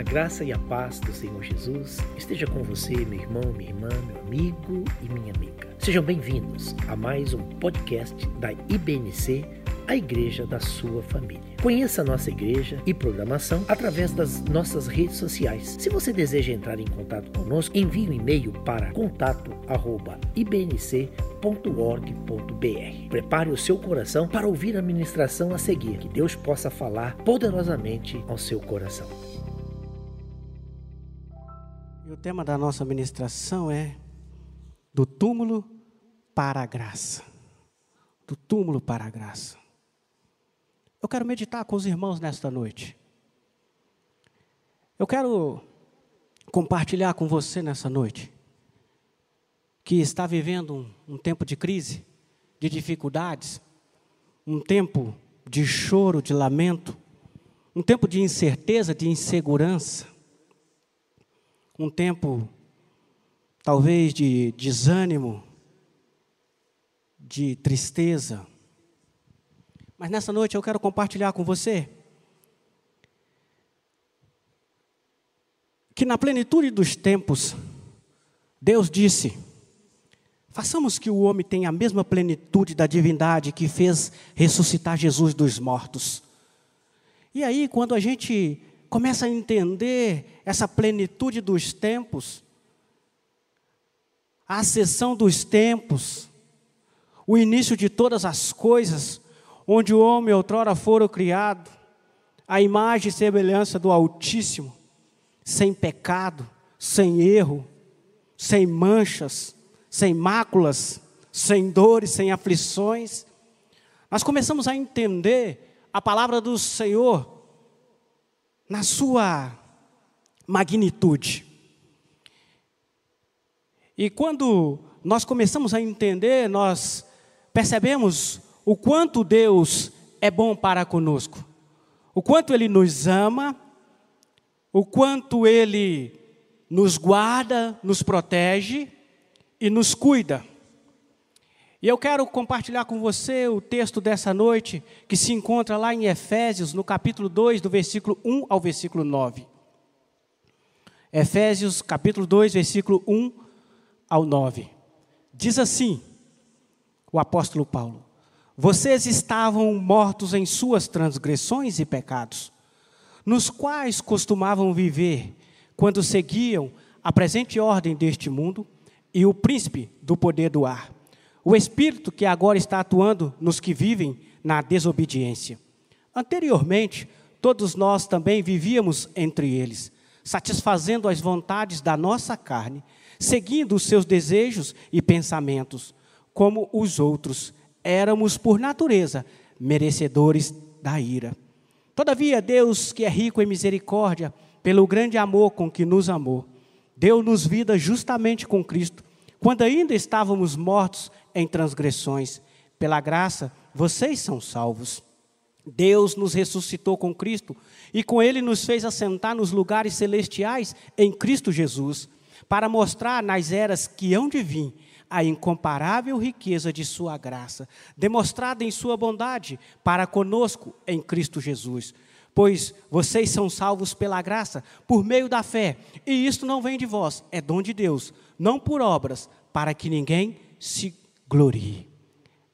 A graça e a paz do Senhor Jesus esteja com você, meu irmão, minha irmã, meu amigo e minha amiga. Sejam bem-vindos a mais um podcast da IBNC, a igreja da sua família. Conheça a nossa igreja e programação através das nossas redes sociais. Se você deseja entrar em contato conosco, envie um e-mail para contato@ibnc.org.br. Prepare o seu coração para ouvir a ministração a seguir. Que Deus possa falar poderosamente ao seu coração. E o tema da nossa ministração é do túmulo para a graça. Do túmulo para a graça. Eu quero meditar com os irmãos nesta noite. Eu quero compartilhar com você nessa noite que está vivendo um, um tempo de crise, de dificuldades, um tempo de choro, de lamento, um tempo de incerteza, de insegurança um tempo talvez de desânimo, de tristeza. Mas nessa noite eu quero compartilhar com você que na plenitude dos tempos, Deus disse: façamos que o homem tenha a mesma plenitude da divindade que fez ressuscitar Jesus dos mortos. E aí, quando a gente começa a entender essa plenitude dos tempos, a acessão dos tempos, o início de todas as coisas, onde o homem outrora fora criado, a imagem e semelhança do Altíssimo, sem pecado, sem erro, sem manchas, sem máculas, sem dores, sem aflições. Nós começamos a entender a palavra do Senhor na sua magnitude. E quando nós começamos a entender, nós percebemos o quanto Deus é bom para conosco, o quanto Ele nos ama, o quanto Ele nos guarda, nos protege e nos cuida. E eu quero compartilhar com você o texto dessa noite, que se encontra lá em Efésios, no capítulo 2, do versículo 1 ao versículo 9. Efésios, capítulo 2, versículo 1 ao 9. Diz assim, o apóstolo Paulo: Vocês estavam mortos em suas transgressões e pecados, nos quais costumavam viver quando seguiam a presente ordem deste mundo e o príncipe do poder do ar o espírito que agora está atuando nos que vivem na desobediência. Anteriormente, todos nós também vivíamos entre eles, satisfazendo as vontades da nossa carne, seguindo os seus desejos e pensamentos, como os outros. Éramos, por natureza, merecedores da ira. Todavia, Deus, que é rico em misericórdia, pelo grande amor com que nos amou, deu-nos vida justamente com Cristo, quando ainda estávamos mortos em transgressões. Pela graça, vocês são salvos. Deus nos ressuscitou com Cristo e com Ele nos fez assentar nos lugares celestiais em Cristo Jesus, para mostrar nas eras que hão de vir a incomparável riqueza de Sua graça, demonstrada em Sua bondade para conosco em Cristo Jesus. Pois vocês são salvos pela graça, por meio da fé, e isto não vem de vós, é dom de Deus, não por obras, para que ninguém se glorie.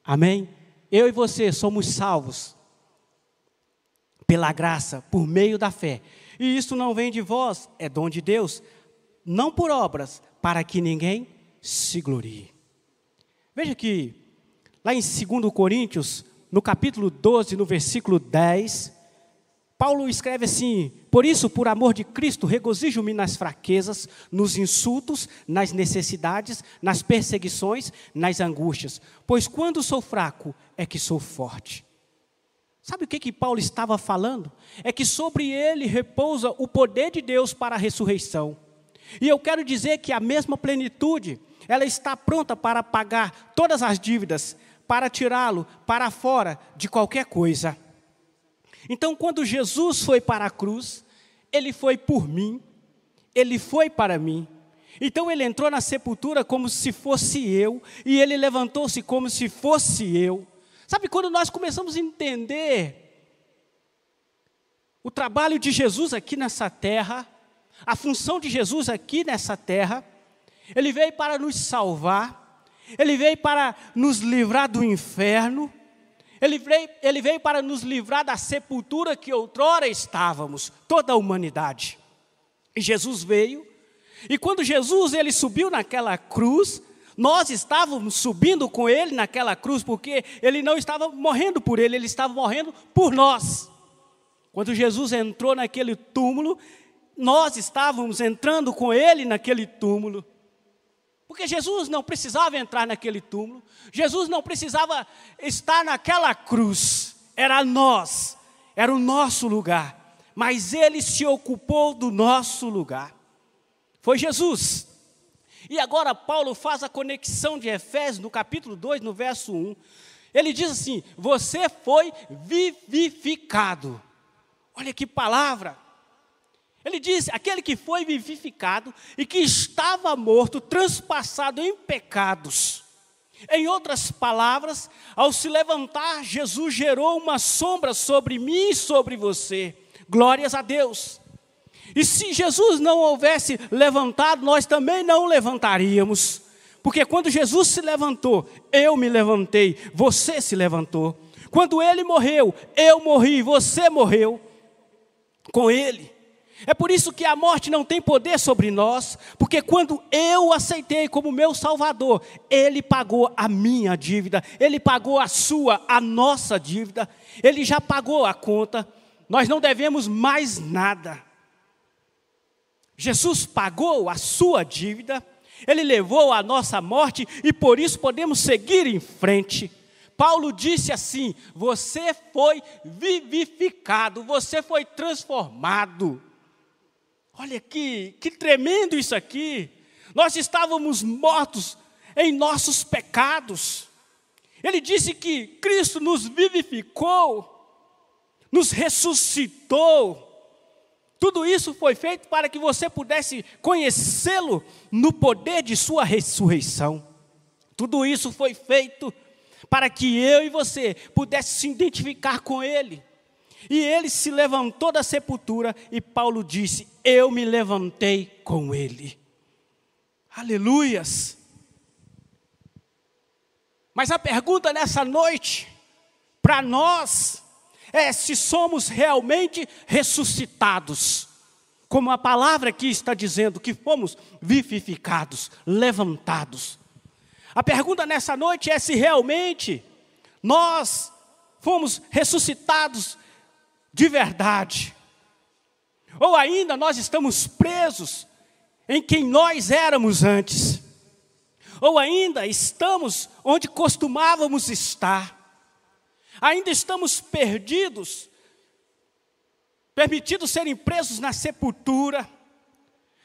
Amém? Eu e você somos salvos pela graça, por meio da fé. E isso não vem de vós, é dom de Deus, não por obras, para que ninguém se glorie. Veja que, lá em 2 Coríntios, no capítulo 12, no versículo 10, Paulo escreve assim: Por isso, por amor de Cristo, regozijo-me nas fraquezas, nos insultos, nas necessidades, nas perseguições, nas angústias, pois quando sou fraco é que sou forte. Sabe o que, que Paulo estava falando? É que sobre ele repousa o poder de Deus para a ressurreição. E eu quero dizer que a mesma plenitude, ela está pronta para pagar todas as dívidas, para tirá-lo para fora de qualquer coisa. Então, quando Jesus foi para a cruz, ele foi por mim, ele foi para mim. Então ele entrou na sepultura como se fosse eu, e ele levantou-se como se fosse eu. Sabe quando nós começamos a entender o trabalho de Jesus aqui nessa terra, A função de Jesus aqui nessa terra, ele veio para nos salvar, ele veio para nos livrar do inferno, ele veio, ele veio para nos livrar da sepultura que outrora estávamos, toda a humanidade. E Jesus veio, e quando Jesus ele subiu naquela cruz, nós estávamos subindo com ele naquela cruz, porque ele não estava morrendo por ele, ele estava morrendo por nós. Quando Jesus entrou naquele túmulo, nós estávamos entrando com ele naquele túmulo. Porque Jesus não precisava entrar naquele túmulo, Jesus não precisava estar naquela cruz, era nós, era o nosso lugar, mas ele se ocupou do nosso lugar. Foi Jesus. E agora Paulo faz a conexão de Efésios no capítulo 2, no verso 1. Ele diz assim: Você foi vivificado. Olha que palavra. Ele diz: aquele que foi vivificado e que estava morto, transpassado em pecados. Em outras palavras, ao se levantar, Jesus gerou uma sombra sobre mim e sobre você. Glórias a Deus. E se Jesus não houvesse levantado, nós também não levantaríamos. Porque quando Jesus se levantou, eu me levantei, você se levantou. Quando ele morreu, eu morri, você morreu com ele. É por isso que a morte não tem poder sobre nós, porque quando eu aceitei como meu Salvador, Ele pagou a minha dívida, Ele pagou a sua, a nossa dívida, Ele já pagou a conta, nós não devemos mais nada. Jesus pagou a sua dívida, Ele levou a nossa morte e por isso podemos seguir em frente. Paulo disse assim: Você foi vivificado, você foi transformado. Olha que, que tremendo isso aqui. Nós estávamos mortos em nossos pecados. Ele disse que Cristo nos vivificou, nos ressuscitou. Tudo isso foi feito para que você pudesse conhecê-lo no poder de sua ressurreição. Tudo isso foi feito para que eu e você pudesse se identificar com ele. E ele se levantou da sepultura e Paulo disse: Eu me levantei com ele. Aleluias. Mas a pergunta nessa noite, para nós, é se somos realmente ressuscitados. Como a palavra aqui está dizendo, que fomos vivificados, levantados. A pergunta nessa noite é se realmente nós fomos ressuscitados de verdade. Ou ainda nós estamos presos em quem nós éramos antes. Ou ainda estamos onde costumávamos estar. Ainda estamos perdidos, permitidos serem presos na sepultura.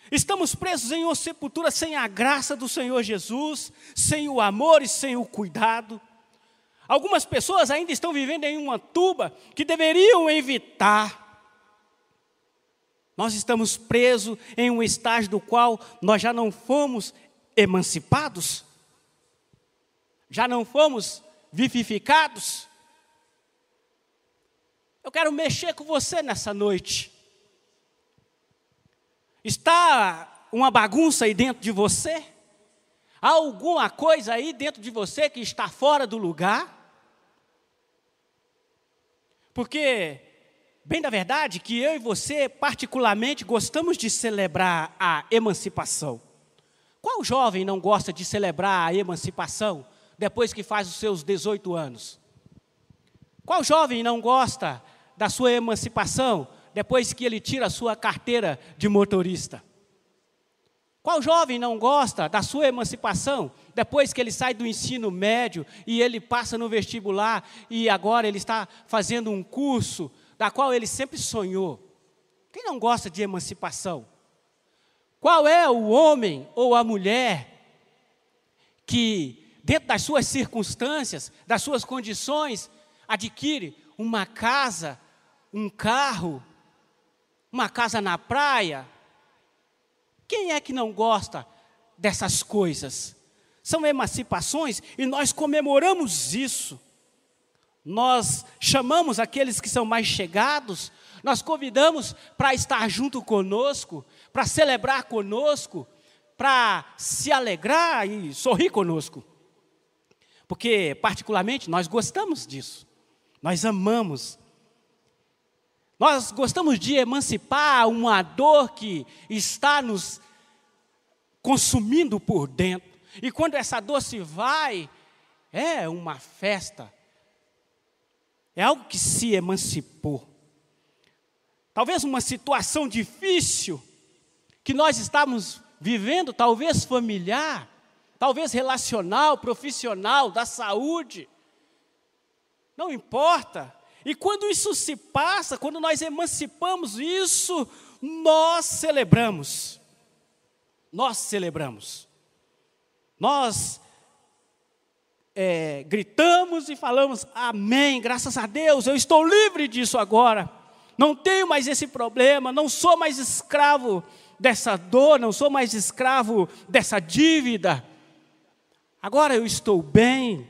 Estamos presos em uma sepultura sem a graça do Senhor Jesus, sem o amor e sem o cuidado. Algumas pessoas ainda estão vivendo em uma tuba que deveriam evitar. Nós estamos presos em um estágio do qual nós já não fomos emancipados, já não fomos vivificados. Eu quero mexer com você nessa noite. Está uma bagunça aí dentro de você? Há alguma coisa aí dentro de você que está fora do lugar? Porque, bem da verdade, que eu e você, particularmente, gostamos de celebrar a emancipação. Qual jovem não gosta de celebrar a emancipação depois que faz os seus 18 anos? Qual jovem não gosta da sua emancipação depois que ele tira a sua carteira de motorista? Qual jovem não gosta da sua emancipação depois que ele sai do ensino médio e ele passa no vestibular e agora ele está fazendo um curso da qual ele sempre sonhou? Quem não gosta de emancipação? Qual é o homem ou a mulher que, dentro das suas circunstâncias, das suas condições, adquire uma casa, um carro, uma casa na praia, quem é que não gosta dessas coisas? São emancipações e nós comemoramos isso. nós chamamos aqueles que são mais chegados, nós convidamos para estar junto conosco, para celebrar conosco, para se alegrar e sorrir conosco. Porque, particularmente, nós gostamos disso, nós amamos. Nós gostamos de emancipar uma dor que está nos consumindo por dentro. E quando essa dor se vai, é uma festa, é algo que se emancipou. Talvez uma situação difícil que nós estamos vivendo, talvez familiar, talvez relacional, profissional, da saúde. Não importa. E quando isso se passa, quando nós emancipamos isso, nós celebramos. Nós celebramos. Nós é, gritamos e falamos: Amém, graças a Deus, eu estou livre disso agora. Não tenho mais esse problema, não sou mais escravo dessa dor, não sou mais escravo dessa dívida. Agora eu estou bem,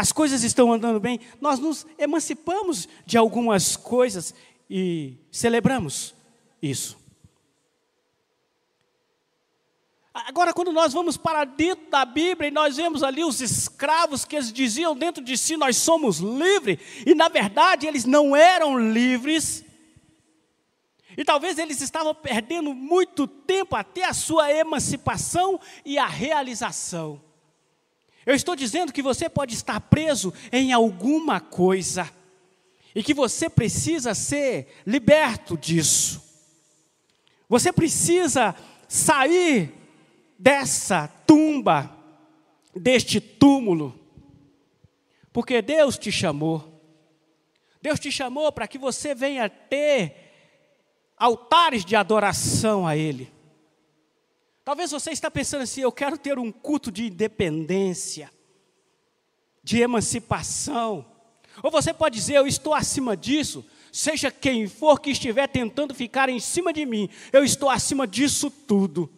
as coisas estão andando bem. Nós nos emancipamos de algumas coisas e celebramos isso. Agora, quando nós vamos para dentro da Bíblia e nós vemos ali os escravos que eles diziam dentro de si, nós somos livres, e na verdade eles não eram livres, e talvez eles estavam perdendo muito tempo até a sua emancipação e a realização. Eu estou dizendo que você pode estar preso em alguma coisa, e que você precisa ser liberto disso. Você precisa sair dessa tumba, deste túmulo, porque Deus te chamou. Deus te chamou para que você venha ter altares de adoração a Ele. Talvez você está pensando assim: eu quero ter um culto de independência, de emancipação. Ou você pode dizer: eu estou acima disso. Seja quem for que estiver tentando ficar em cima de mim, eu estou acima disso tudo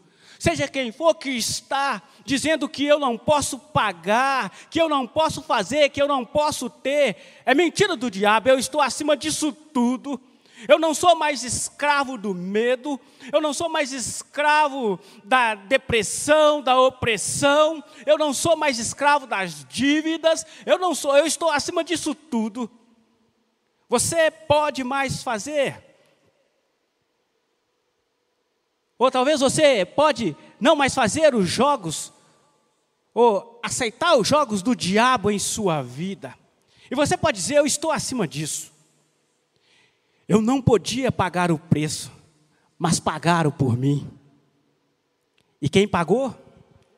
seja quem for que está dizendo que eu não posso pagar, que eu não posso fazer, que eu não posso ter, é mentira do diabo, eu estou acima disso tudo. Eu não sou mais escravo do medo, eu não sou mais escravo da depressão, da opressão, eu não sou mais escravo das dívidas, eu não sou, eu estou acima disso tudo. Você pode mais fazer? Ou talvez você pode não mais fazer os jogos, ou aceitar os jogos do diabo em sua vida. E você pode dizer: Eu estou acima disso. Eu não podia pagar o preço, mas pagaram por mim. E quem pagou?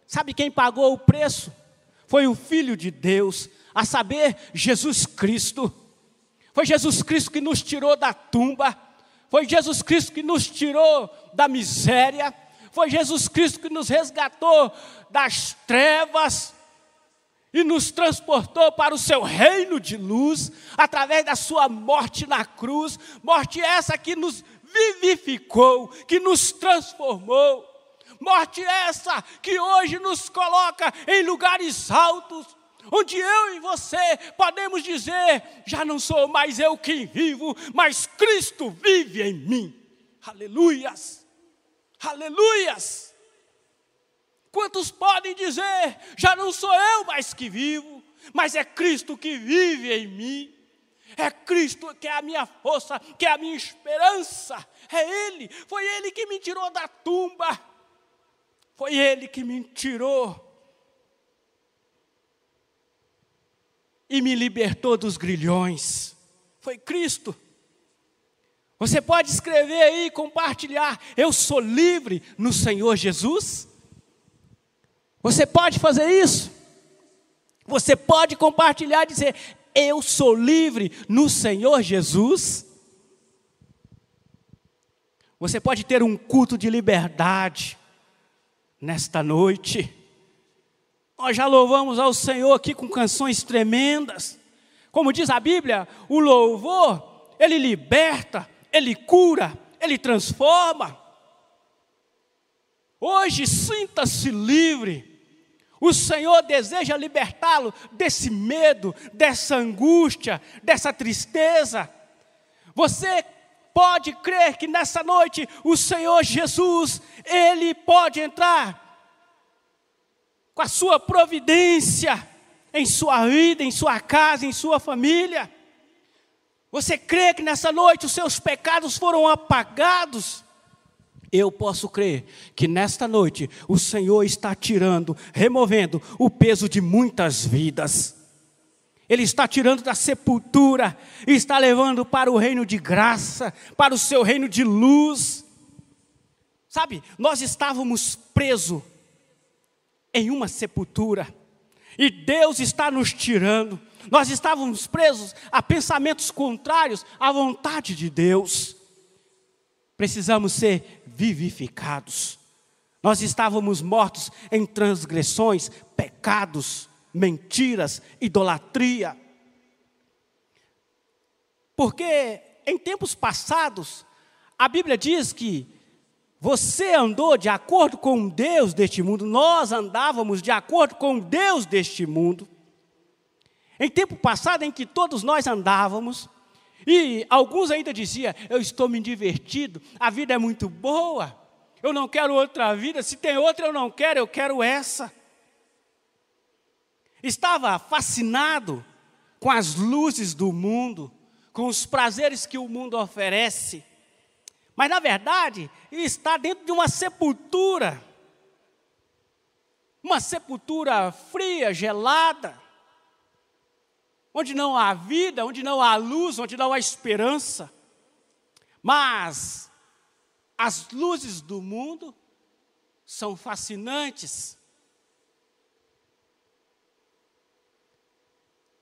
Sabe quem pagou o preço? Foi o Filho de Deus, a saber, Jesus Cristo. Foi Jesus Cristo que nos tirou da tumba foi Jesus Cristo que nos tirou da miséria. Foi Jesus Cristo que nos resgatou das trevas e nos transportou para o seu reino de luz através da sua morte na cruz. Morte essa que nos vivificou, que nos transformou. Morte essa que hoje nos coloca em lugares altos, onde eu e você podemos dizer: já não sou mais eu quem vivo, mas Cristo vive em mim. Aleluias! Aleluias! Quantos podem dizer: já não sou eu mais que vivo, mas é Cristo que vive em mim? É Cristo que é a minha força, que é a minha esperança. É Ele, foi Ele que me tirou da tumba. Foi Ele que me tirou e me libertou dos grilhões. Foi Cristo. Você pode escrever aí, compartilhar. Eu sou livre no Senhor Jesus. Você pode fazer isso. Você pode compartilhar e dizer: Eu sou livre no Senhor Jesus. Você pode ter um culto de liberdade nesta noite. Nós já louvamos ao Senhor aqui com canções tremendas. Como diz a Bíblia, o louvor, ele liberta, ele cura, ele transforma. Hoje sinta-se livre. O Senhor deseja libertá-lo desse medo, dessa angústia, dessa tristeza. Você pode crer que nessa noite o Senhor Jesus, Ele pode entrar com a sua providência em sua vida, em sua casa, em sua família. Você crê que nessa noite os seus pecados foram apagados? Eu posso crer que nesta noite o Senhor está tirando, removendo o peso de muitas vidas. Ele está tirando da sepultura está levando para o reino de graça, para o seu reino de luz. Sabe, nós estávamos presos em uma sepultura e Deus está nos tirando. Nós estávamos presos a pensamentos contrários à vontade de Deus. Precisamos ser vivificados. Nós estávamos mortos em transgressões, pecados, mentiras, idolatria. Porque em tempos passados, a Bíblia diz que você andou de acordo com Deus deste mundo, nós andávamos de acordo com Deus deste mundo. Em tempo passado em que todos nós andávamos, e alguns ainda diziam: Eu estou me divertindo, a vida é muito boa, eu não quero outra vida, se tem outra eu não quero, eu quero essa. Estava fascinado com as luzes do mundo, com os prazeres que o mundo oferece. Mas na verdade, está dentro de uma sepultura. Uma sepultura fria, gelada. Onde não há vida, onde não há luz, onde não há esperança. Mas as luzes do mundo são fascinantes.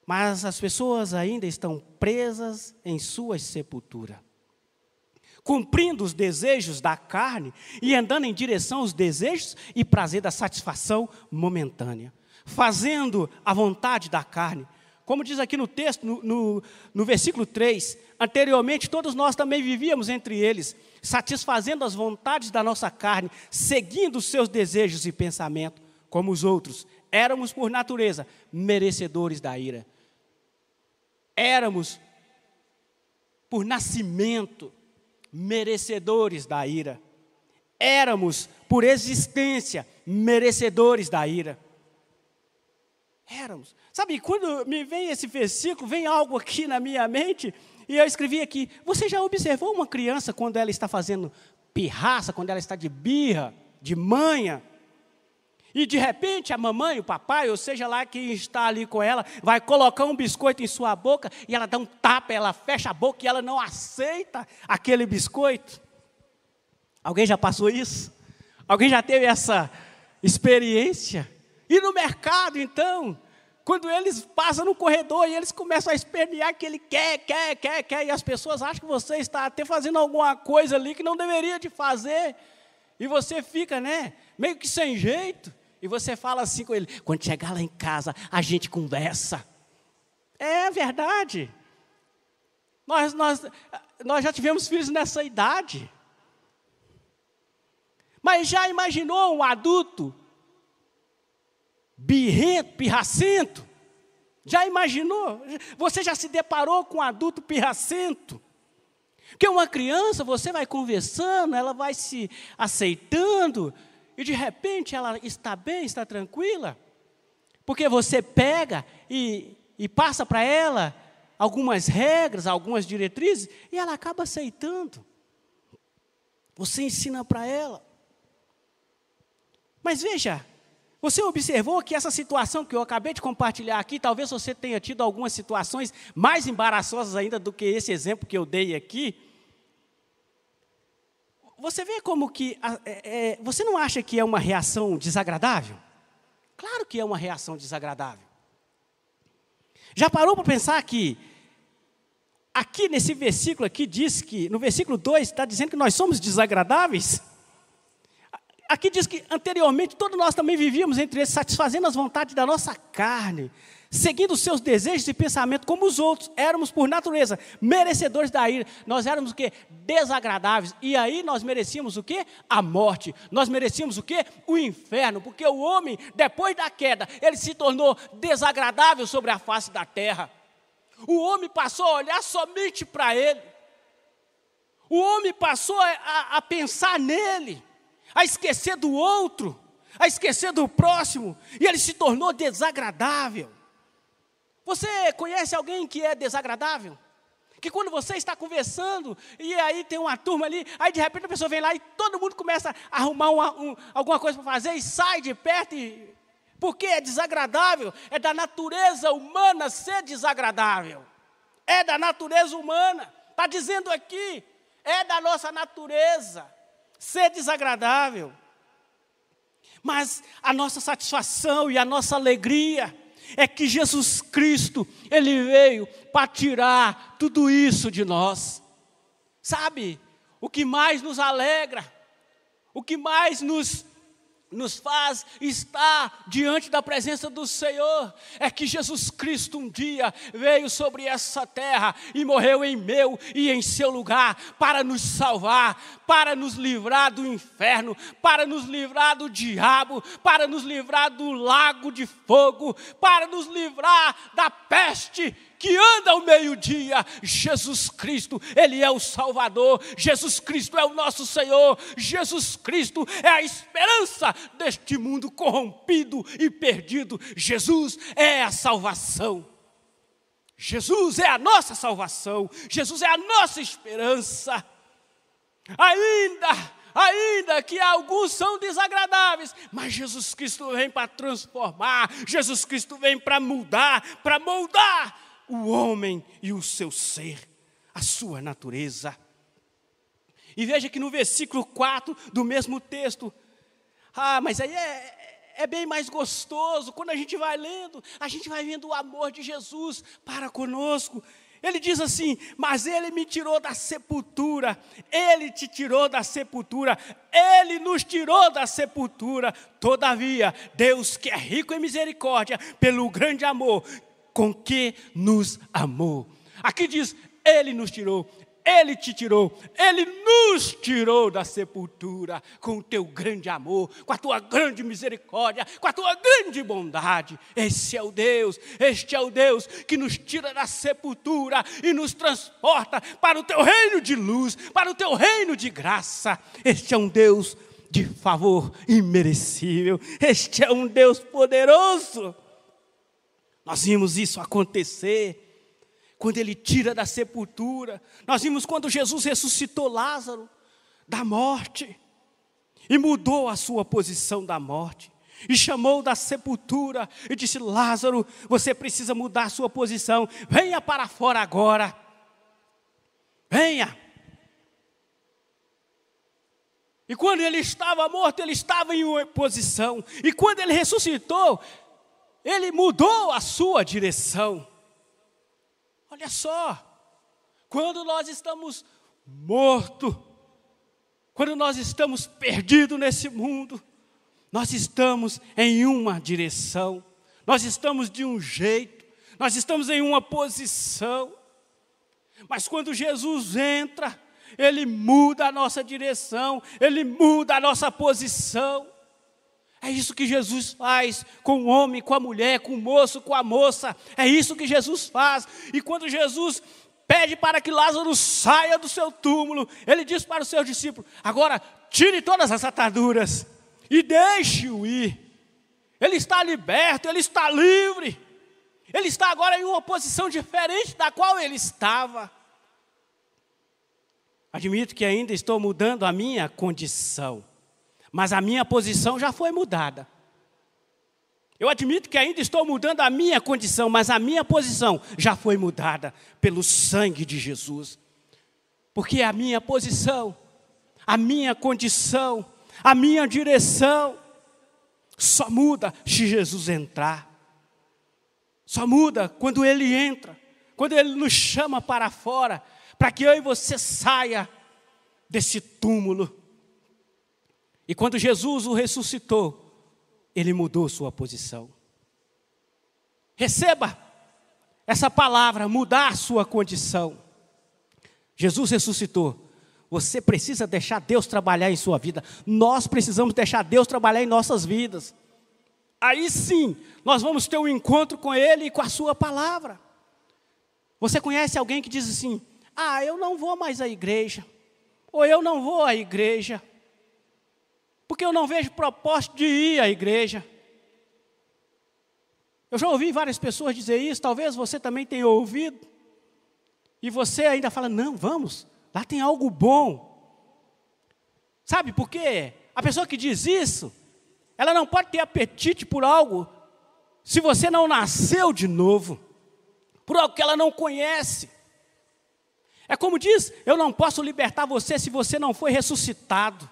Mas as pessoas ainda estão presas em sua sepultura cumprindo os desejos da carne e andando em direção aos desejos e prazer da satisfação momentânea, fazendo a vontade da carne. Como diz aqui no texto, no, no, no versículo 3, anteriormente todos nós também vivíamos entre eles, satisfazendo as vontades da nossa carne, seguindo os seus desejos e pensamentos, como os outros. Éramos, por natureza, merecedores da ira. Éramos, por nascimento, merecedores da ira. Éramos, por existência, merecedores da ira. Éramos. Sabe, quando me vem esse versículo, vem algo aqui na minha mente, e eu escrevi aqui: você já observou uma criança quando ela está fazendo pirraça, quando ela está de birra, de manha? E de repente a mamãe, o papai, ou seja lá quem está ali com ela, vai colocar um biscoito em sua boca e ela dá um tapa, ela fecha a boca e ela não aceita aquele biscoito. Alguém já passou isso? Alguém já teve essa experiência? E no mercado, então, quando eles passam no corredor e eles começam a espernear que ele quer, quer, quer, quer, e as pessoas acham que você está até fazendo alguma coisa ali que não deveria de fazer, e você fica, né, meio que sem jeito. E você fala assim com ele: quando chegar lá em casa, a gente conversa. É verdade. Nós, nós, nós já tivemos filhos nessa idade. Mas já imaginou um adulto birrento, pirracento? Já imaginou? Você já se deparou com um adulto pirracento? Porque uma criança, você vai conversando, ela vai se aceitando, e de repente ela está bem, está tranquila, porque você pega e, e passa para ela algumas regras, algumas diretrizes, e ela acaba aceitando. Você ensina para ela. Mas veja, você observou que essa situação que eu acabei de compartilhar aqui, talvez você tenha tido algumas situações mais embaraçosas ainda do que esse exemplo que eu dei aqui. Você vê como que. É, é, você não acha que é uma reação desagradável? Claro que é uma reação desagradável. Já parou para pensar que aqui nesse versículo aqui diz que, no versículo 2, está dizendo que nós somos desagradáveis? Aqui diz que anteriormente todos nós também vivíamos entre eles, satisfazendo as vontades da nossa carne, seguindo os seus desejos e pensamentos como os outros. Éramos, por natureza, merecedores da ira. Nós éramos o quê? Desagradáveis. E aí nós merecíamos o quê? A morte. Nós merecíamos o quê? O inferno. Porque o homem, depois da queda, ele se tornou desagradável sobre a face da terra. O homem passou a olhar somente para ele. O homem passou a, a pensar nele, a esquecer do outro, a esquecer do próximo, e ele se tornou desagradável. Você conhece alguém que é desagradável? Que quando você está conversando e aí tem uma turma ali, aí de repente a pessoa vem lá e todo mundo começa a arrumar uma, um, alguma coisa para fazer e sai de perto, e, porque é desagradável, é da natureza humana ser desagradável, é da natureza humana, está dizendo aqui, é da nossa natureza ser desagradável. Mas a nossa satisfação e a nossa alegria é que Jesus Cristo, Ele veio para tirar tudo isso de nós. Sabe, o que mais nos alegra, o que mais nos nos faz estar diante da presença do Senhor. É que Jesus Cristo um dia veio sobre essa terra e morreu em meu e em seu lugar para nos salvar, para nos livrar do inferno, para nos livrar do diabo, para nos livrar do lago de fogo, para nos livrar da peste que anda ao meio-dia, Jesus Cristo, Ele é o Salvador, Jesus Cristo é o nosso Senhor, Jesus Cristo é a esperança deste mundo corrompido e perdido, Jesus é a salvação. Jesus é a nossa salvação, Jesus é a nossa esperança. Ainda, ainda que alguns são desagradáveis, mas Jesus Cristo vem para transformar, Jesus Cristo vem para mudar, para moldar o homem e o seu ser, a sua natureza. E veja que no versículo 4 do mesmo texto, ah, mas aí é, é bem mais gostoso, quando a gente vai lendo, a gente vai vendo o amor de Jesus para conosco. Ele diz assim: Mas ele me tirou da sepultura, ele te tirou da sepultura, ele nos tirou da sepultura. Todavia, Deus, que é rico em misericórdia, pelo grande amor com que nos amou. Aqui diz: Ele nos tirou, Ele te tirou, Ele nos tirou da sepultura com o teu grande amor, com a tua grande misericórdia, com a tua grande bondade. Esse é o Deus, este é o Deus que nos tira da sepultura e nos transporta para o teu reino de luz, para o teu reino de graça. Este é um Deus de favor imerecível, este é um Deus poderoso. Nós vimos isso acontecer quando ele tira da sepultura. Nós vimos quando Jesus ressuscitou Lázaro da morte e mudou a sua posição da morte. E chamou da sepultura e disse: Lázaro, você precisa mudar a sua posição. Venha para fora agora. Venha. E quando ele estava morto, ele estava em uma posição. E quando ele ressuscitou, ele mudou a sua direção. Olha só, quando nós estamos mortos, quando nós estamos perdidos nesse mundo, nós estamos em uma direção, nós estamos de um jeito, nós estamos em uma posição, mas quando Jesus entra, Ele muda a nossa direção, Ele muda a nossa posição. É isso que Jesus faz com o homem, com a mulher, com o moço, com a moça. É isso que Jesus faz. E quando Jesus pede para que Lázaro saia do seu túmulo, ele diz para os seus discípulos: agora tire todas as ataduras e deixe-o ir. Ele está liberto, ele está livre. Ele está agora em uma posição diferente da qual ele estava. Admito que ainda estou mudando a minha condição mas a minha posição já foi mudada. Eu admito que ainda estou mudando a minha condição, mas a minha posição já foi mudada pelo sangue de Jesus. Porque a minha posição, a minha condição, a minha direção só muda se Jesus entrar. Só muda quando ele entra, quando ele nos chama para fora, para que eu e você saia desse túmulo e quando Jesus o ressuscitou, ele mudou sua posição. Receba essa palavra, mudar sua condição. Jesus ressuscitou. Você precisa deixar Deus trabalhar em sua vida. Nós precisamos deixar Deus trabalhar em nossas vidas. Aí sim, nós vamos ter um encontro com Ele e com a Sua palavra. Você conhece alguém que diz assim: Ah, eu não vou mais à igreja, ou eu não vou à igreja, porque eu não vejo propósito de ir à igreja. Eu já ouvi várias pessoas dizer isso, talvez você também tenha ouvido, e você ainda fala: Não, vamos, lá tem algo bom. Sabe por quê? A pessoa que diz isso, ela não pode ter apetite por algo se você não nasceu de novo, por algo que ela não conhece. É como diz: eu não posso libertar você se você não foi ressuscitado.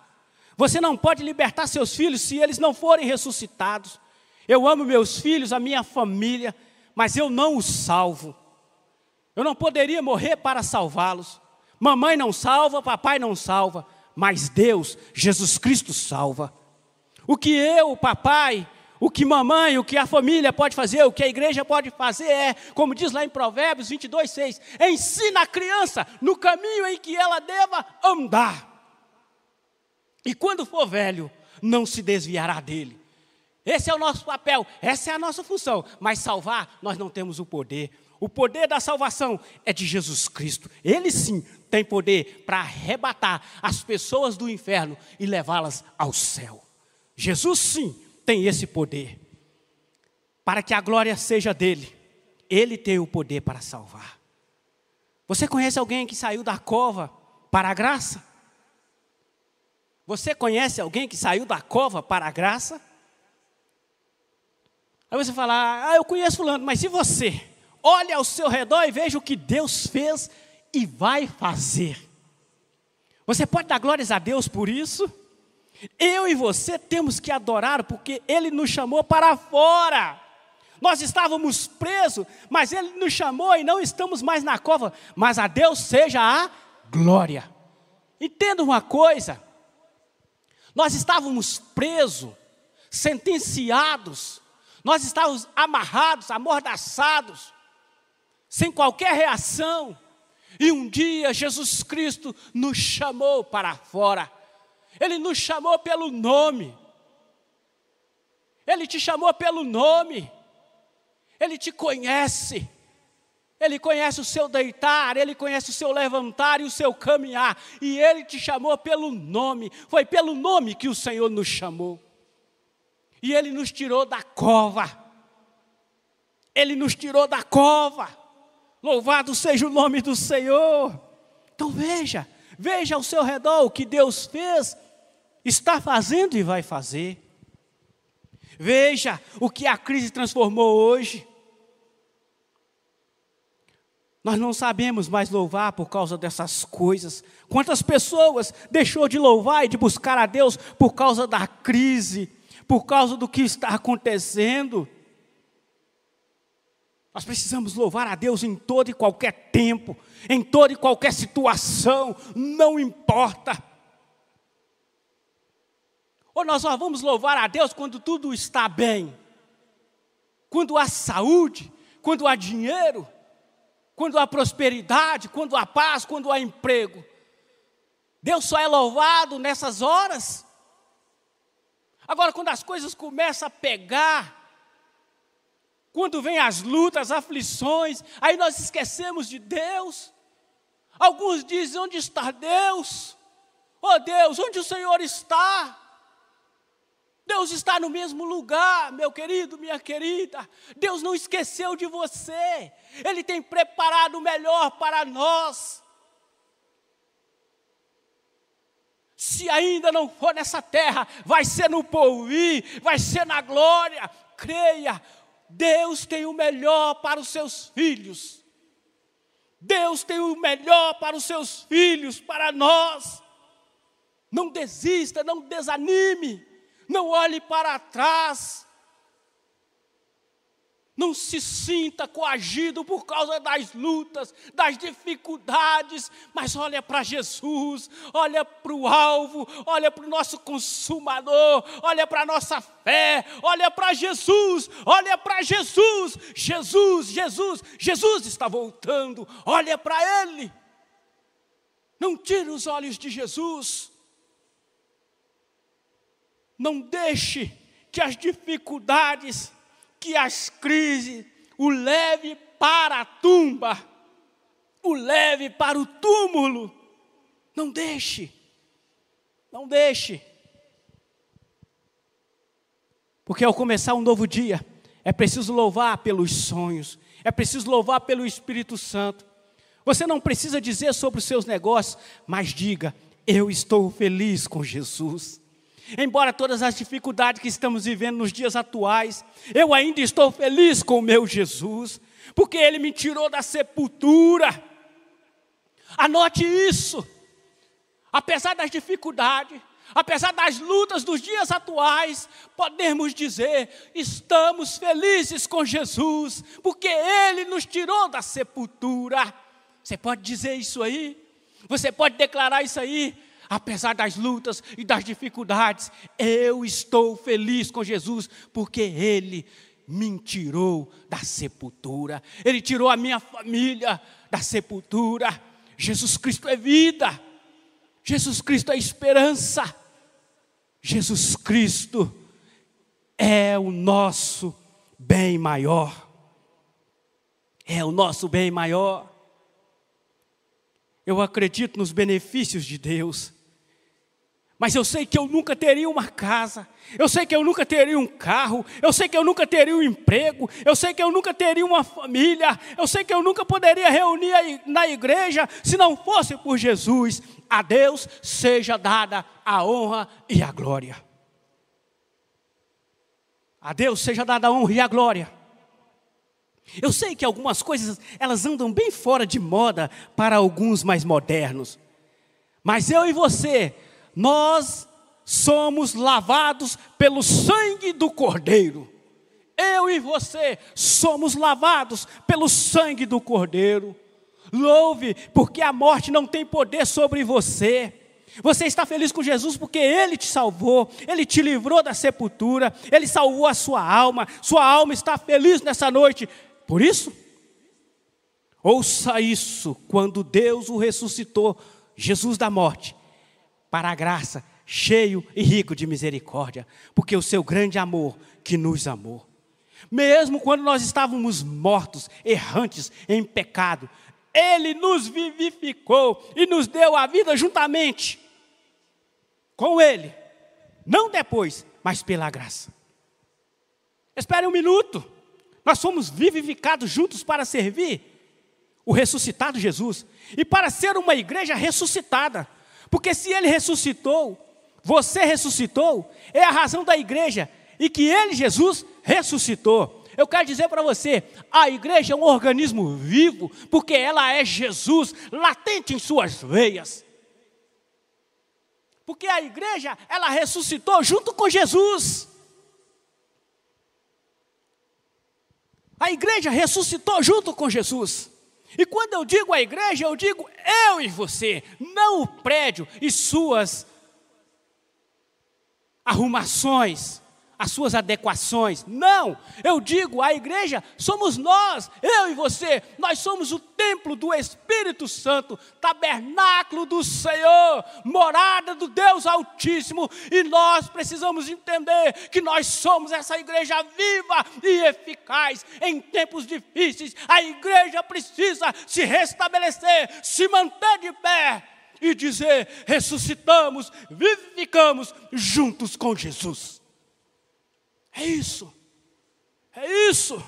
Você não pode libertar seus filhos se eles não forem ressuscitados. Eu amo meus filhos, a minha família, mas eu não os salvo. Eu não poderia morrer para salvá-los. Mamãe não salva, papai não salva, mas Deus, Jesus Cristo salva. O que eu, papai, o que mamãe, o que a família pode fazer, o que a igreja pode fazer é, como diz lá em Provérbios 22, 6, ensina a criança no caminho em que ela deva andar. E quando for velho, não se desviará dele. Esse é o nosso papel, essa é a nossa função. Mas salvar, nós não temos o poder. O poder da salvação é de Jesus Cristo. Ele sim tem poder para arrebatar as pessoas do inferno e levá-las ao céu. Jesus sim tem esse poder. Para que a glória seja dele, ele tem o poder para salvar. Você conhece alguém que saiu da cova para a graça? Você conhece alguém que saiu da cova para a graça? Aí você fala, ah, eu conheço fulano, mas e você? Olhe ao seu redor e veja o que Deus fez e vai fazer. Você pode dar glórias a Deus por isso? Eu e você temos que adorar porque Ele nos chamou para fora. Nós estávamos presos, mas Ele nos chamou e não estamos mais na cova. Mas a Deus seja a glória. Entenda uma coisa: nós estávamos presos, sentenciados, nós estávamos amarrados, amordaçados, sem qualquer reação. E um dia Jesus Cristo nos chamou para fora. Ele nos chamou pelo nome. Ele te chamou pelo nome. Ele te conhece. Ele conhece o seu deitar, ele conhece o seu levantar e o seu caminhar. E ele te chamou pelo nome. Foi pelo nome que o Senhor nos chamou. E ele nos tirou da cova. Ele nos tirou da cova. Louvado seja o nome do Senhor. Então veja, veja ao seu redor o que Deus fez está fazendo e vai fazer. Veja o que a crise transformou hoje. Nós não sabemos mais louvar por causa dessas coisas. Quantas pessoas deixou de louvar e de buscar a Deus por causa da crise, por causa do que está acontecendo? Nós precisamos louvar a Deus em todo e qualquer tempo, em toda e qualquer situação, não importa. Ou nós só vamos louvar a Deus quando tudo está bem? Quando há saúde, quando há dinheiro, quando há prosperidade, quando há paz, quando há emprego. Deus só é louvado nessas horas. Agora, quando as coisas começam a pegar, quando vem as lutas, as aflições, aí nós esquecemos de Deus. Alguns dizem: onde está Deus? Oh Deus, onde o Senhor está? Deus está no mesmo lugar, meu querido, minha querida. Deus não esqueceu de você. Ele tem preparado o melhor para nós. Se ainda não for nessa terra, vai ser no porvir, vai ser na glória. Creia, Deus tem o melhor para os seus filhos. Deus tem o melhor para os seus filhos, para nós. Não desista, não desanime não olhe para trás. Não se sinta coagido por causa das lutas, das dificuldades, mas olha para Jesus, olha para o alvo, olha para o nosso consumador, olha para a nossa fé, olha para Jesus, olha para Jesus, Jesus, Jesus, Jesus está voltando, olha para Ele. Não tire os olhos de Jesus. Não deixe que as dificuldades, que as crises o leve para a tumba, o leve para o túmulo. Não deixe, não deixe. Porque ao começar um novo dia, é preciso louvar pelos sonhos, é preciso louvar pelo Espírito Santo. Você não precisa dizer sobre os seus negócios, mas diga: Eu estou feliz com Jesus. Embora todas as dificuldades que estamos vivendo nos dias atuais, eu ainda estou feliz com o meu Jesus, porque Ele me tirou da sepultura. Anote isso. Apesar das dificuldades, apesar das lutas dos dias atuais, podemos dizer: estamos felizes com Jesus, porque Ele nos tirou da sepultura. Você pode dizer isso aí? Você pode declarar isso aí? Apesar das lutas e das dificuldades, eu estou feliz com Jesus, porque Ele me tirou da sepultura, Ele tirou a minha família da sepultura. Jesus Cristo é vida, Jesus Cristo é esperança, Jesus Cristo é o nosso bem maior, é o nosso bem maior. Eu acredito nos benefícios de Deus mas eu sei que eu nunca teria uma casa, eu sei que eu nunca teria um carro, eu sei que eu nunca teria um emprego, eu sei que eu nunca teria uma família, eu sei que eu nunca poderia reunir na igreja se não fosse por Jesus. A Deus seja dada a honra e a glória. A Deus seja dada a honra e a glória. Eu sei que algumas coisas elas andam bem fora de moda para alguns mais modernos. Mas eu e você nós somos lavados pelo sangue do Cordeiro. Eu e você somos lavados pelo sangue do Cordeiro. Louve, porque a morte não tem poder sobre você. Você está feliz com Jesus porque Ele te salvou, Ele te livrou da sepultura, Ele salvou a sua alma, sua alma está feliz nessa noite. Por isso, ouça isso: quando Deus o ressuscitou, Jesus da morte, para a graça, cheio e rico de misericórdia, porque o seu grande amor que nos amou. Mesmo quando nós estávamos mortos, errantes em pecado, ele nos vivificou e nos deu a vida juntamente com ele, não depois, mas pela graça. Espere um minuto. Nós fomos vivificados juntos para servir o ressuscitado Jesus e para ser uma igreja ressuscitada. Porque se ele ressuscitou, você ressuscitou, é a razão da igreja, e que ele, Jesus, ressuscitou. Eu quero dizer para você, a igreja é um organismo vivo, porque ela é Jesus latente em suas veias. Porque a igreja, ela ressuscitou junto com Jesus. A igreja ressuscitou junto com Jesus. E quando eu digo a igreja, eu digo eu e você, não o prédio e suas arrumações, as suas adequações. Não, eu digo a igreja somos nós, eu e você. Nós somos o templo do Espírito Santo, tabernáculo do Senhor, morada do Deus Altíssimo, e nós precisamos entender que nós somos essa igreja viva e eficaz em tempos difíceis. A igreja precisa se restabelecer, se manter de pé e dizer: ressuscitamos, vivificamos juntos com Jesus. É isso. É isso.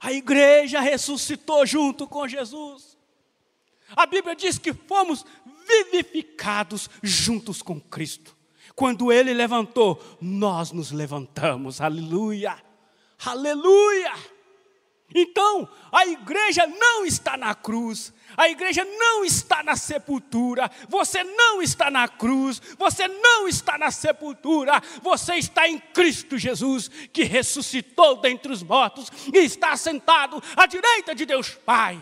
A igreja ressuscitou junto com Jesus. A Bíblia diz que fomos vivificados juntos com Cristo. Quando Ele levantou, nós nos levantamos. Aleluia. Aleluia. Então, a igreja não está na cruz, a igreja não está na sepultura, você não está na cruz, você não está na sepultura, você está em Cristo Jesus, que ressuscitou dentre os mortos e está sentado à direita de Deus Pai.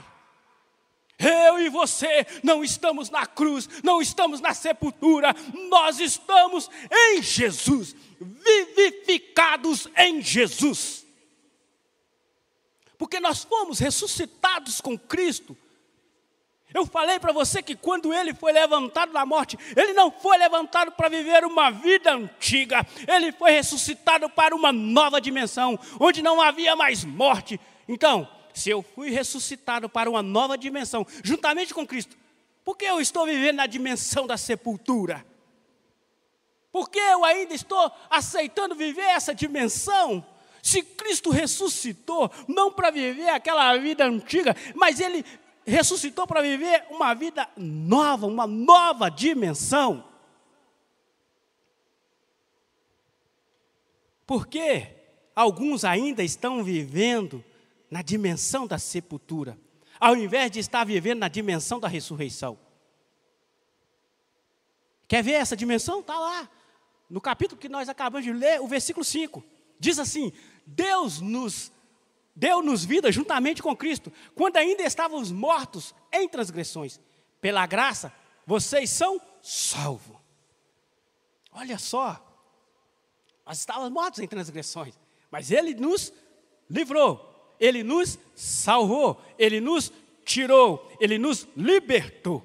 Eu e você não estamos na cruz, não estamos na sepultura, nós estamos em Jesus, vivificados em Jesus porque nós fomos ressuscitados com Cristo. Eu falei para você que quando ele foi levantado da morte, ele não foi levantado para viver uma vida antiga, ele foi ressuscitado para uma nova dimensão, onde não havia mais morte. Então, se eu fui ressuscitado para uma nova dimensão, juntamente com Cristo, por que eu estou vivendo na dimensão da sepultura? Por que eu ainda estou aceitando viver essa dimensão? Se Cristo ressuscitou, não para viver aquela vida antiga, mas Ele ressuscitou para viver uma vida nova, uma nova dimensão. Porque alguns ainda estão vivendo na dimensão da sepultura, ao invés de estar vivendo na dimensão da ressurreição. Quer ver essa dimensão? Está lá. No capítulo que nós acabamos de ler, o versículo 5. Diz assim: Deus nos deu-nos vida juntamente com Cristo, quando ainda estávamos mortos em transgressões. Pela graça, vocês são salvos. Olha só, nós estávamos mortos em transgressões, mas Ele nos livrou, Ele nos salvou, Ele nos tirou, Ele nos libertou.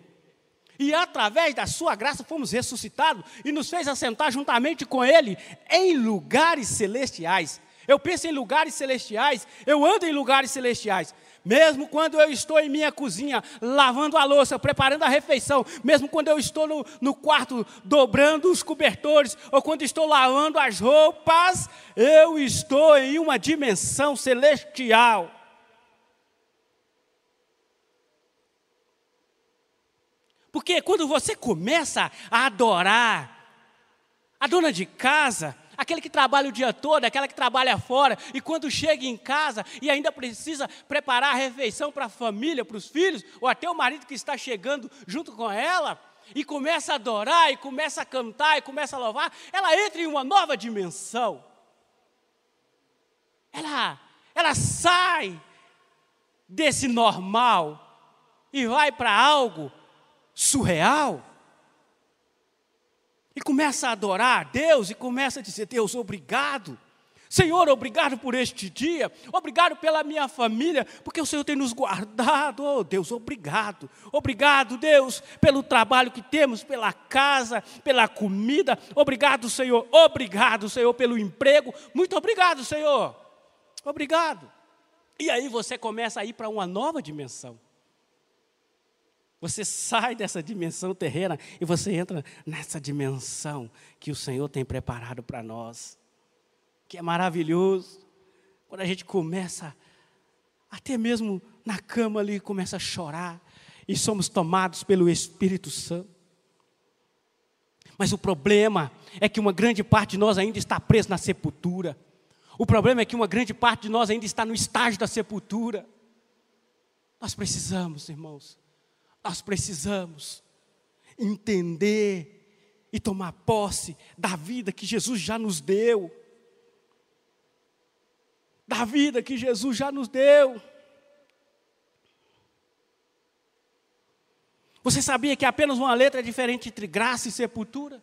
E através da Sua graça fomos ressuscitados e nos fez assentar juntamente com Ele em lugares celestiais eu penso em lugares celestiais, eu ando em lugares celestiais. Mesmo quando eu estou em minha cozinha, lavando a louça, preparando a refeição, mesmo quando eu estou no, no quarto dobrando os cobertores, ou quando estou lavando as roupas, eu estou em uma dimensão celestial. Porque quando você começa a adorar a dona de casa, aquele que trabalha o dia todo, aquela que trabalha fora, e quando chega em casa e ainda precisa preparar a refeição para a família, para os filhos, ou até o marido que está chegando junto com ela, e começa a adorar, e começa a cantar, e começa a louvar, ela entra em uma nova dimensão. Ela, ela sai desse normal e vai para algo surreal. E começa a adorar a Deus e começa a dizer: Deus, obrigado. Senhor, obrigado por este dia, obrigado pela minha família, porque o Senhor tem nos guardado. Oh, Deus, obrigado. Obrigado, Deus, pelo trabalho que temos, pela casa, pela comida. Obrigado, Senhor. Obrigado, Senhor, pelo emprego. Muito obrigado, Senhor. Obrigado. E aí você começa a ir para uma nova dimensão. Você sai dessa dimensão terrena e você entra nessa dimensão que o Senhor tem preparado para nós. Que é maravilhoso. Quando a gente começa, até mesmo na cama ali, começa a chorar e somos tomados pelo Espírito Santo. Mas o problema é que uma grande parte de nós ainda está preso na sepultura. O problema é que uma grande parte de nós ainda está no estágio da sepultura. Nós precisamos, irmãos, nós precisamos entender e tomar posse da vida que Jesus já nos deu. Da vida que Jesus já nos deu. Você sabia que apenas uma letra é diferente entre graça e sepultura?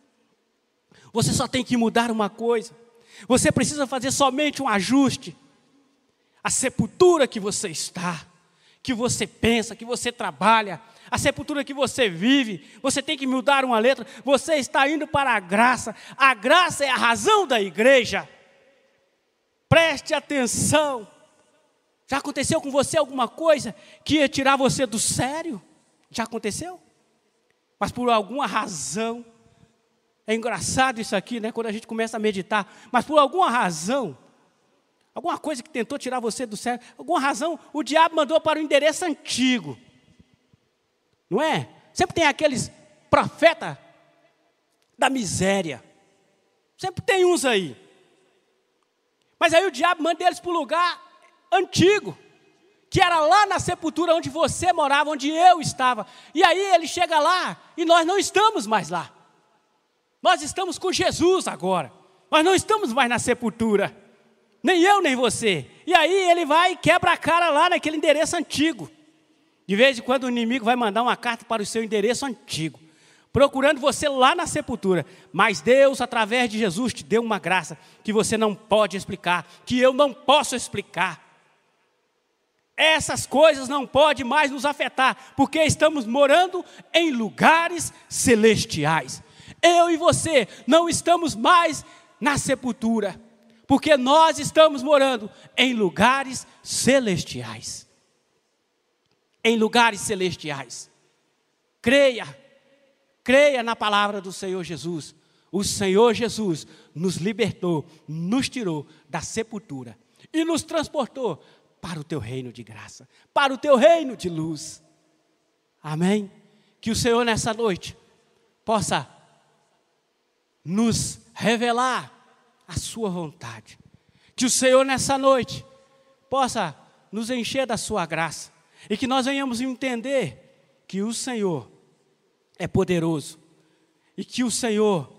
Você só tem que mudar uma coisa. Você precisa fazer somente um ajuste. A sepultura que você está, que você pensa, que você trabalha, a sepultura que você vive, você tem que mudar uma letra, você está indo para a graça, a graça é a razão da igreja. Preste atenção. Já aconteceu com você alguma coisa que ia tirar você do sério? Já aconteceu? Mas por alguma razão, é engraçado isso aqui, né? Quando a gente começa a meditar, mas por alguma razão, alguma coisa que tentou tirar você do sério, alguma razão, o diabo mandou para o endereço antigo. Não é? Sempre tem aqueles profeta da miséria. Sempre tem uns aí. Mas aí o diabo manda eles para o lugar antigo. que era lá na sepultura onde você morava, onde eu estava. E aí ele chega lá e nós não estamos mais lá. Nós estamos com Jesus agora. Nós não estamos mais na sepultura. Nem eu, nem você. E aí ele vai e quebra a cara lá naquele endereço antigo. De vez em quando o inimigo vai mandar uma carta para o seu endereço antigo, procurando você lá na sepultura. Mas Deus, através de Jesus, te deu uma graça que você não pode explicar, que eu não posso explicar. Essas coisas não podem mais nos afetar, porque estamos morando em lugares celestiais. Eu e você não estamos mais na sepultura, porque nós estamos morando em lugares celestiais em lugares celestiais. Creia, creia na palavra do Senhor Jesus. O Senhor Jesus nos libertou, nos tirou da sepultura e nos transportou para o teu reino de graça, para o teu reino de luz. Amém? Que o Senhor nessa noite possa nos revelar a sua vontade. Que o Senhor nessa noite possa nos encher da sua graça e que nós venhamos entender que o Senhor é poderoso e que o Senhor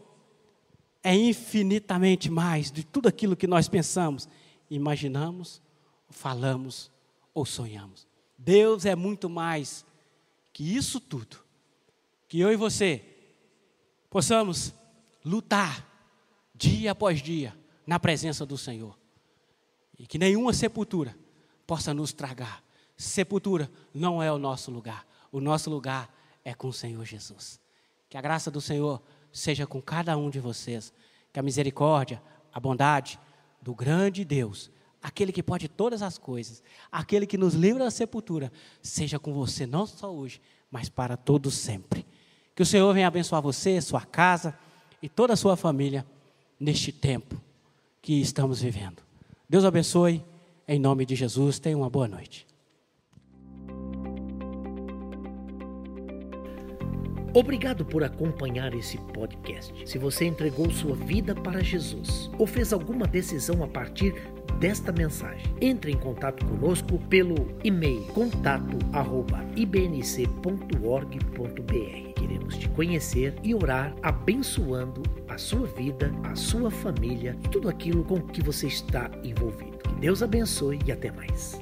é infinitamente mais de tudo aquilo que nós pensamos, imaginamos, falamos ou sonhamos. Deus é muito mais que isso tudo. Que eu e você possamos lutar dia após dia na presença do Senhor. E que nenhuma sepultura possa nos tragar sepultura não é o nosso lugar. O nosso lugar é com o Senhor Jesus. Que a graça do Senhor seja com cada um de vocês. Que a misericórdia, a bondade do grande Deus, aquele que pode todas as coisas, aquele que nos livra da sepultura, seja com você não só hoje, mas para todos sempre. Que o Senhor venha abençoar você, sua casa e toda a sua família neste tempo que estamos vivendo. Deus abençoe, em nome de Jesus. Tenha uma boa noite. Obrigado por acompanhar esse podcast. Se você entregou sua vida para Jesus ou fez alguma decisão a partir desta mensagem, entre em contato conosco pelo e-mail contato@ibnc.org.br. Queremos te conhecer e orar abençoando a sua vida, a sua família e tudo aquilo com que você está envolvido. Que Deus abençoe e até mais.